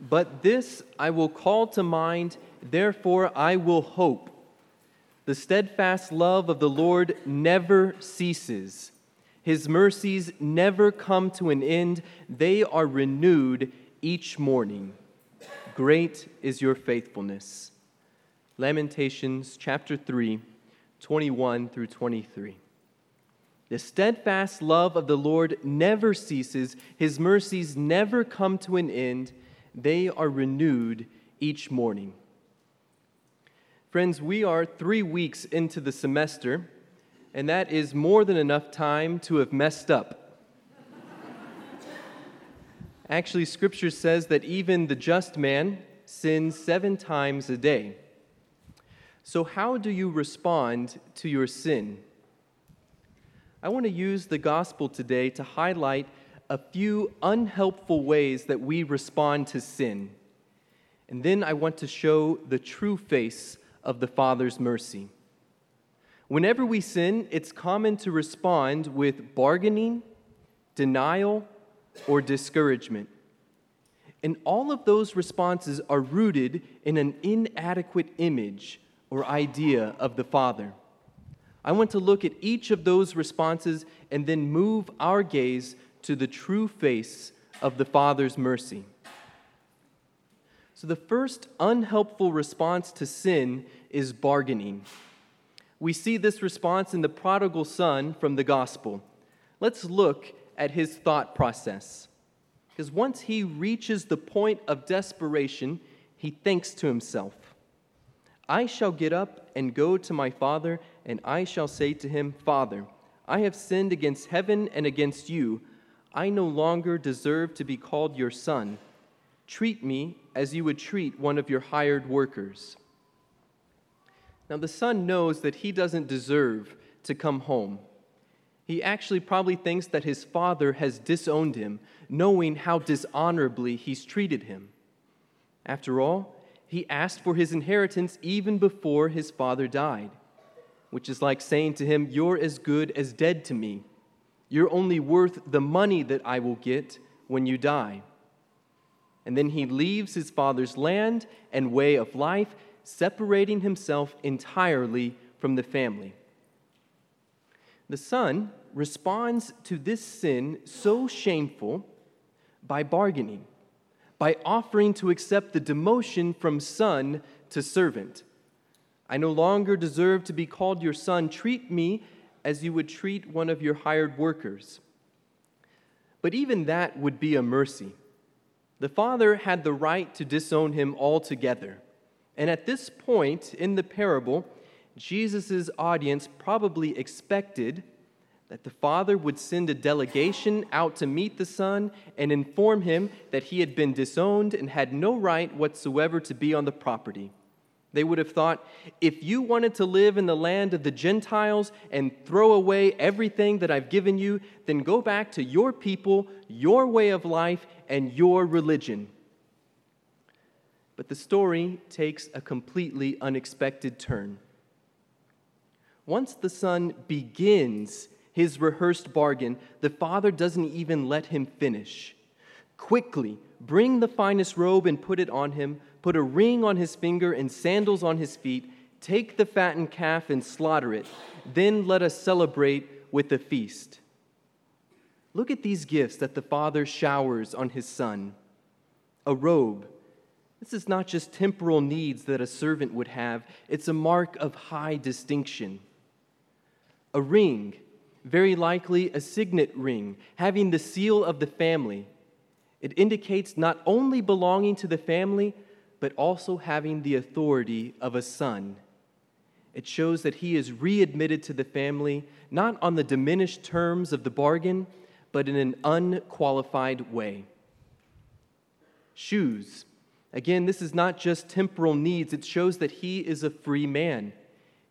But this I will call to mind, therefore I will hope. The steadfast love of the Lord never ceases. His mercies never come to an end, they are renewed each morning. Great is your faithfulness. Lamentations chapter 3, 21 through 23. The steadfast love of the Lord never ceases, his mercies never come to an end, they are renewed each morning. Friends, we are three weeks into the semester, and that is more than enough time to have messed up. Actually, Scripture says that even the just man sins seven times a day. So, how do you respond to your sin? I want to use the gospel today to highlight a few unhelpful ways that we respond to sin. And then I want to show the true face of the Father's mercy. Whenever we sin, it's common to respond with bargaining, denial, or discouragement. And all of those responses are rooted in an inadequate image or idea of the Father. I want to look at each of those responses and then move our gaze to the true face of the Father's mercy. So, the first unhelpful response to sin is bargaining. We see this response in the prodigal son from the gospel. Let's look at his thought process. Because once he reaches the point of desperation, he thinks to himself, I shall get up and go to my father, and I shall say to him, Father, I have sinned against heaven and against you. I no longer deserve to be called your son. Treat me as you would treat one of your hired workers. Now, the son knows that he doesn't deserve to come home. He actually probably thinks that his father has disowned him, knowing how dishonorably he's treated him. After all, he asked for his inheritance even before his father died, which is like saying to him, You're as good as dead to me. You're only worth the money that I will get when you die. And then he leaves his father's land and way of life, separating himself entirely from the family. The son responds to this sin so shameful by bargaining by offering to accept the demotion from son to servant. I no longer deserve to be called your son. Treat me as you would treat one of your hired workers. But even that would be a mercy. The father had the right to disown him altogether. And at this point in the parable, Jesus' audience probably expected that the father would send a delegation out to meet the son and inform him that he had been disowned and had no right whatsoever to be on the property. They would have thought, if you wanted to live in the land of the Gentiles and throw away everything that I've given you, then go back to your people, your way of life, and your religion. But the story takes a completely unexpected turn. Once the son begins his rehearsed bargain, the father doesn't even let him finish. Quickly, bring the finest robe and put it on him, put a ring on his finger and sandals on his feet, take the fattened calf and slaughter it. Then let us celebrate with a feast. Look at these gifts that the father showers on his son a robe. This is not just temporal needs that a servant would have, it's a mark of high distinction. A ring very likely a signet ring having the seal of the family. It indicates not only belonging to the family, but also having the authority of a son. It shows that he is readmitted to the family, not on the diminished terms of the bargain, but in an unqualified way. Shoes. Again, this is not just temporal needs, it shows that he is a free man.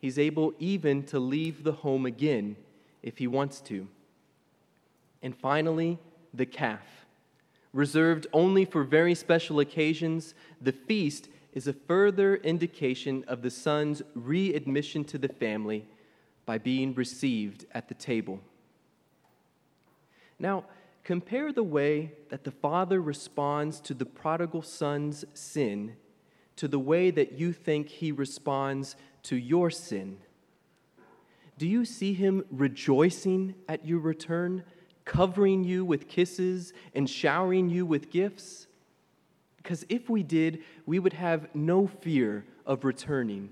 He's able even to leave the home again if he wants to. And finally, the calf. Reserved only for very special occasions, the feast is a further indication of the son's readmission to the family by being received at the table. Now, compare the way that the Father responds to the prodigal son's sin to the way that you think he responds to your sin. Do you see him rejoicing at your return, covering you with kisses and showering you with gifts? Because if we did, we would have no fear of returning.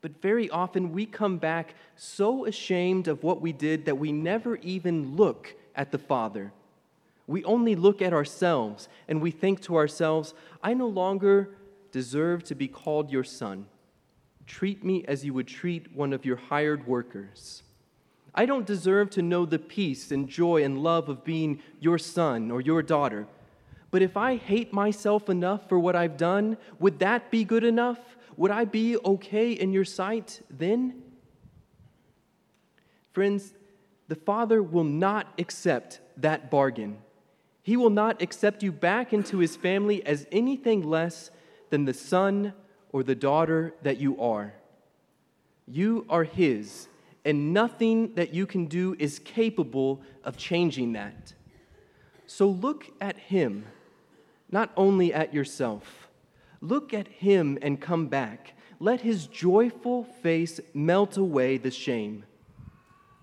But very often we come back so ashamed of what we did that we never even look at the Father. We only look at ourselves and we think to ourselves, I no longer deserve to be called your son. Treat me as you would treat one of your hired workers. I don't deserve to know the peace and joy and love of being your son or your daughter. But if I hate myself enough for what I've done, would that be good enough? Would I be okay in your sight then? Friends, the Father will not accept that bargain. He will not accept you back into his family as anything less than the son or the daughter that you are. You are his, and nothing that you can do is capable of changing that. So look at him, not only at yourself. Look at him and come back. Let his joyful face melt away the shame.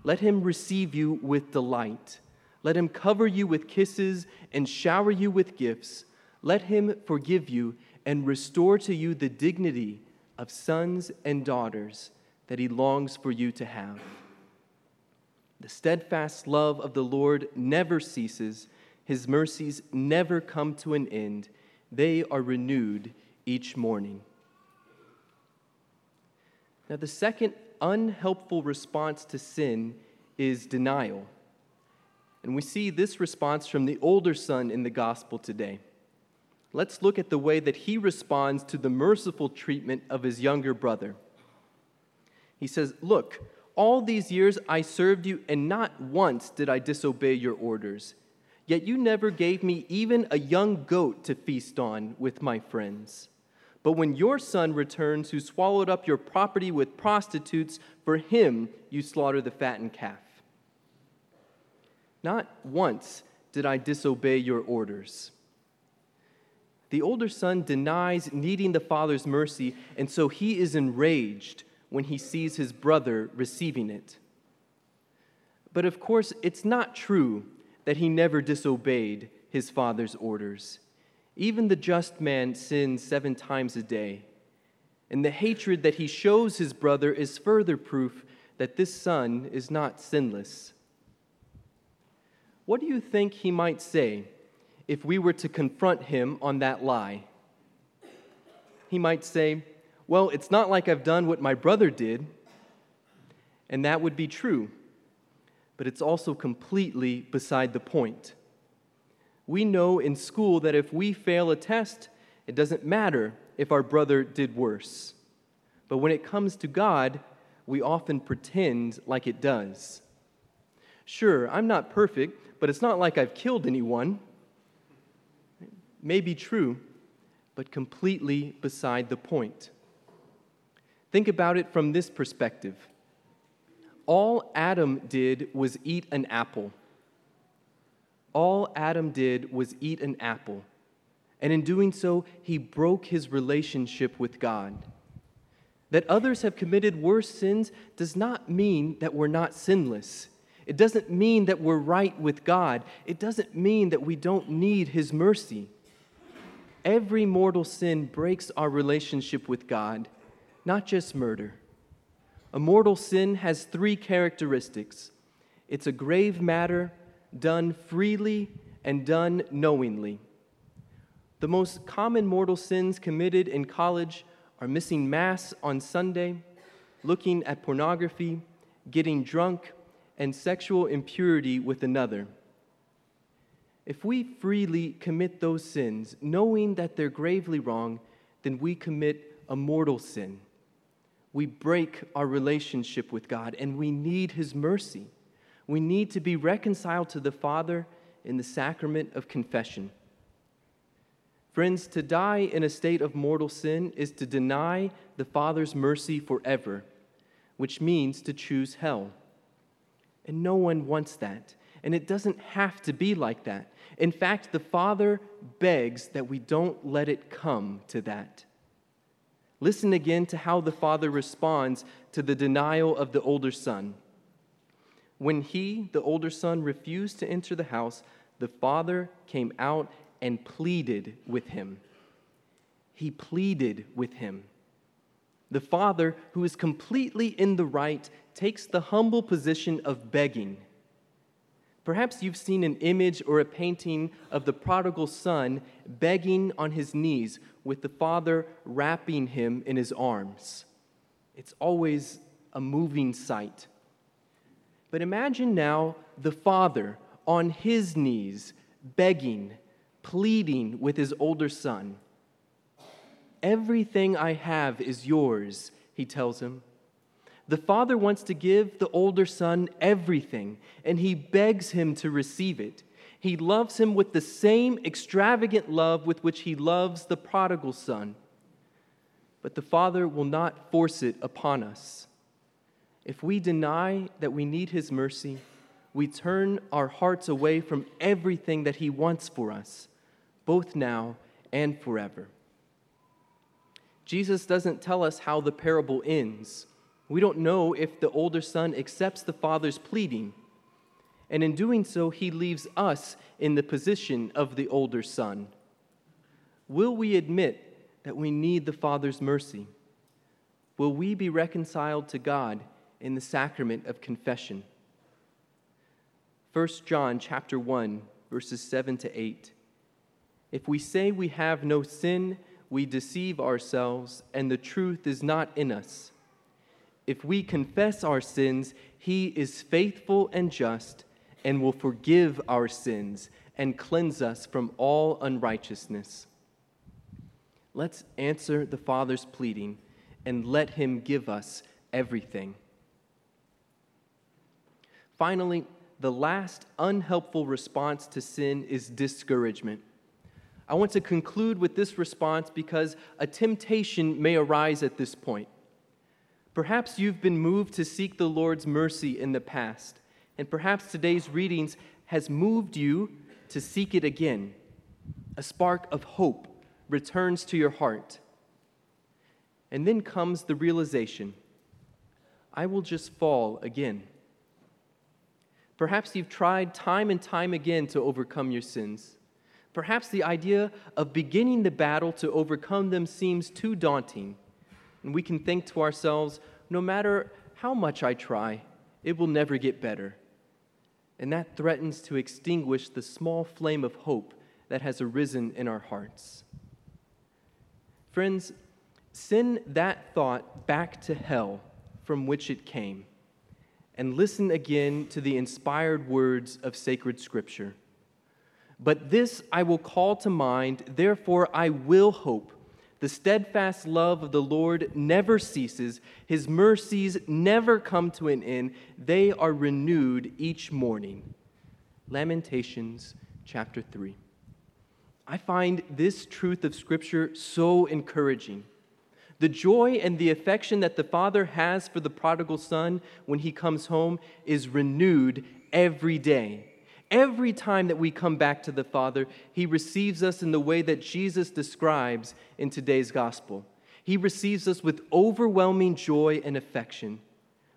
Let him receive you with delight. Let him cover you with kisses and shower you with gifts. Let him forgive you and restore to you the dignity of sons and daughters that he longs for you to have. The steadfast love of the Lord never ceases, his mercies never come to an end. They are renewed each morning. Now, the second unhelpful response to sin is denial. And we see this response from the older son in the gospel today let's look at the way that he responds to the merciful treatment of his younger brother. He says, Look, all these years I served you, and not once did I disobey your orders. Yet you never gave me even a young goat to feast on with my friends. But when your son returns, who swallowed up your property with prostitutes, for him you slaughter the fattened calf. Not once did I disobey your orders. The older son denies needing the father's mercy, and so he is enraged when he sees his brother receiving it. But of course, it's not true that he never disobeyed his father's orders. Even the just man sins seven times a day. And the hatred that he shows his brother is further proof that this son is not sinless. What do you think he might say if we were to confront him on that lie. He might say, Well, it's not like I've done what my brother did. And that would be true, but it's also completely beside the point. We know in school that if we fail a test, it doesn't matter if our brother did worse. But when it comes to God, we often pretend like it does. Sure, I'm not perfect, but it's not like I've killed anyone It may be true, but completely beside the point. Think about it from this perspective. All Adam did was eat an apple. All Adam did was eat an apple. And in doing so, he broke his relationship with God. That others have committed worse sins does not mean that we're not sinless. It doesn't mean that we're right with God. It doesn't mean that we don't need his mercy. Every mortal sin breaks our relationship with God, not just murder. A mortal sin has three characteristics it's a grave matter, done freely, and done knowingly. The most common mortal sins committed in college are missing Mass on Sunday, looking at pornography, getting drunk, and sexual impurity with another. If we freely commit those sins, knowing that they're gravely wrong, then we commit a mortal sin. We break our relationship with God, and we need His mercy. We need to be reconciled to the Father in the sacrament of confession. Friends, to die in a state of mortal sin is to deny the Father's mercy forever, which means to choose hell. And no one wants that. And it doesn't have to be like that. In fact, the Father begs that we don't let it come to that. Listen again to how the Father responds to the denial of the older son. When he, the older son, refused to enter the house, the Father came out and pleaded with him. He pleaded with him. The Father, who is completely in the right, takes the humble position of begging. Perhaps you've seen an image or a painting of the prodigal son begging on his knees with the father wrapping him in his arms. It's always a moving sight. But imagine now the father on his knees begging, pleading with his older son. Everything I have is yours, he tells him. The father wants to give the older son everything, and he begs him to receive it. He loves him with the same extravagant love with which he loves the prodigal son. But the father will not force it upon us. If we deny that we need his mercy, we turn our hearts away from everything that he wants for us, both now and forever. Jesus doesn't tell us how the parable ends we don't know if the older son accepts the father's pleading. And in doing so, he leaves us in the position of the older son. Will we admit that we need the father's mercy? Will we be reconciled to God in the sacrament of confession? 1 John chapter 1 verses 7 to 8. If we say we have no sin, we deceive ourselves and the truth is not in us if we confess our sins, he is faithful and just and will forgive our sins and cleanse us from all unrighteousness. Let's answer the Father's pleading and let him give us everything. Finally, the last unhelpful response to sin is discouragement. I want to conclude with this response because a temptation may arise at this point. Perhaps you've been moved to seek the Lord's mercy in the past, and perhaps today's readings has moved you to seek it again. A spark of hope returns to your heart. And then comes the realization I will just fall again. Perhaps you've tried time and time again to overcome your sins. Perhaps the idea of beginning the battle to overcome them seems too daunting. And we can think to ourselves, no matter how much I try, it will never get better. And that threatens to extinguish the small flame of hope that has arisen in our hearts. Friends, send that thought back to hell from which it came and listen again to the inspired words of sacred scripture. But this I will call to mind, therefore I will hope. The steadfast love of the Lord never ceases, His mercies never come to an end. They are renewed each morning. Lamentations chapter 3. I find this truth of Scripture so encouraging. The joy and the affection that the Father has for the prodigal son when he comes home is renewed every day. Every time that we come back to the Father, He receives us in the way that Jesus describes in today's gospel. He receives us with overwhelming joy and affection.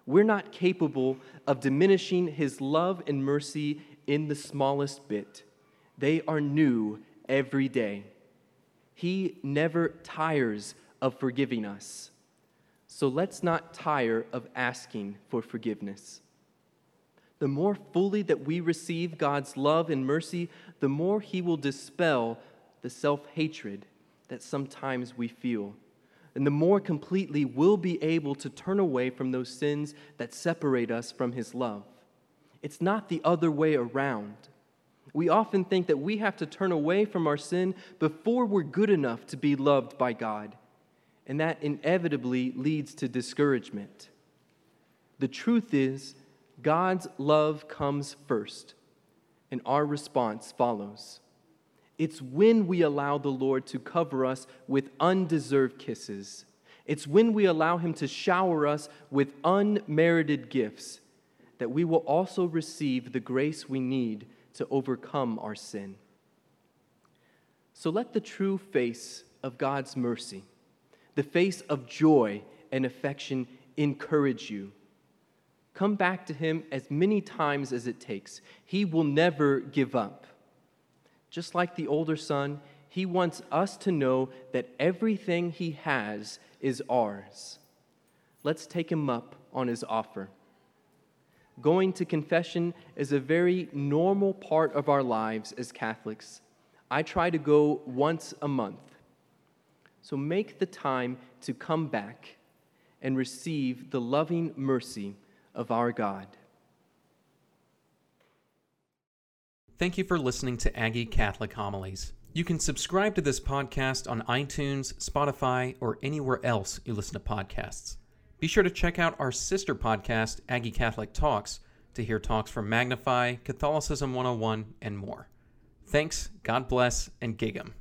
We're not capable of diminishing His love and mercy in the smallest bit. They are new every day. He never tires of forgiving us. So let's not tire of asking for forgiveness the more fully that we receive God's love and mercy, the more He will dispel the self hatred that sometimes we feel. And the more completely we'll be able to turn away from those sins that separate us from His love. It's not the other way around. We often think that we have to turn away from our sin before we're good enough to be loved by God. And that inevitably leads to discouragement. The truth is, God's love comes first, and our response follows. It's when we allow the Lord to cover us with undeserved kisses. It's when we allow Him to shower us with unmerited gifts that we will also receive the grace we need to overcome our sin. So let the true face of God's mercy, the face of joy and affection, encourage you. Come back to Him as many times as it takes. He will never give up. Just like the older son, He wants us to know that everything He has is ours. Let's take Him up on His offer. Going to confession is a very normal part of our lives as Catholics. I try to go once a month. So make the time to come back and receive the loving mercy of our God. Thank you for listening to Aggie Catholic Homilies. You can subscribe to this podcast on iTunes, Spotify, or anywhere else you listen to podcasts. Be sure to check out our sister podcast, Aggie Catholic Talks, to hear talks from Magnify, Catholicism 101, and more. Thanks, God bless, and gig 'em.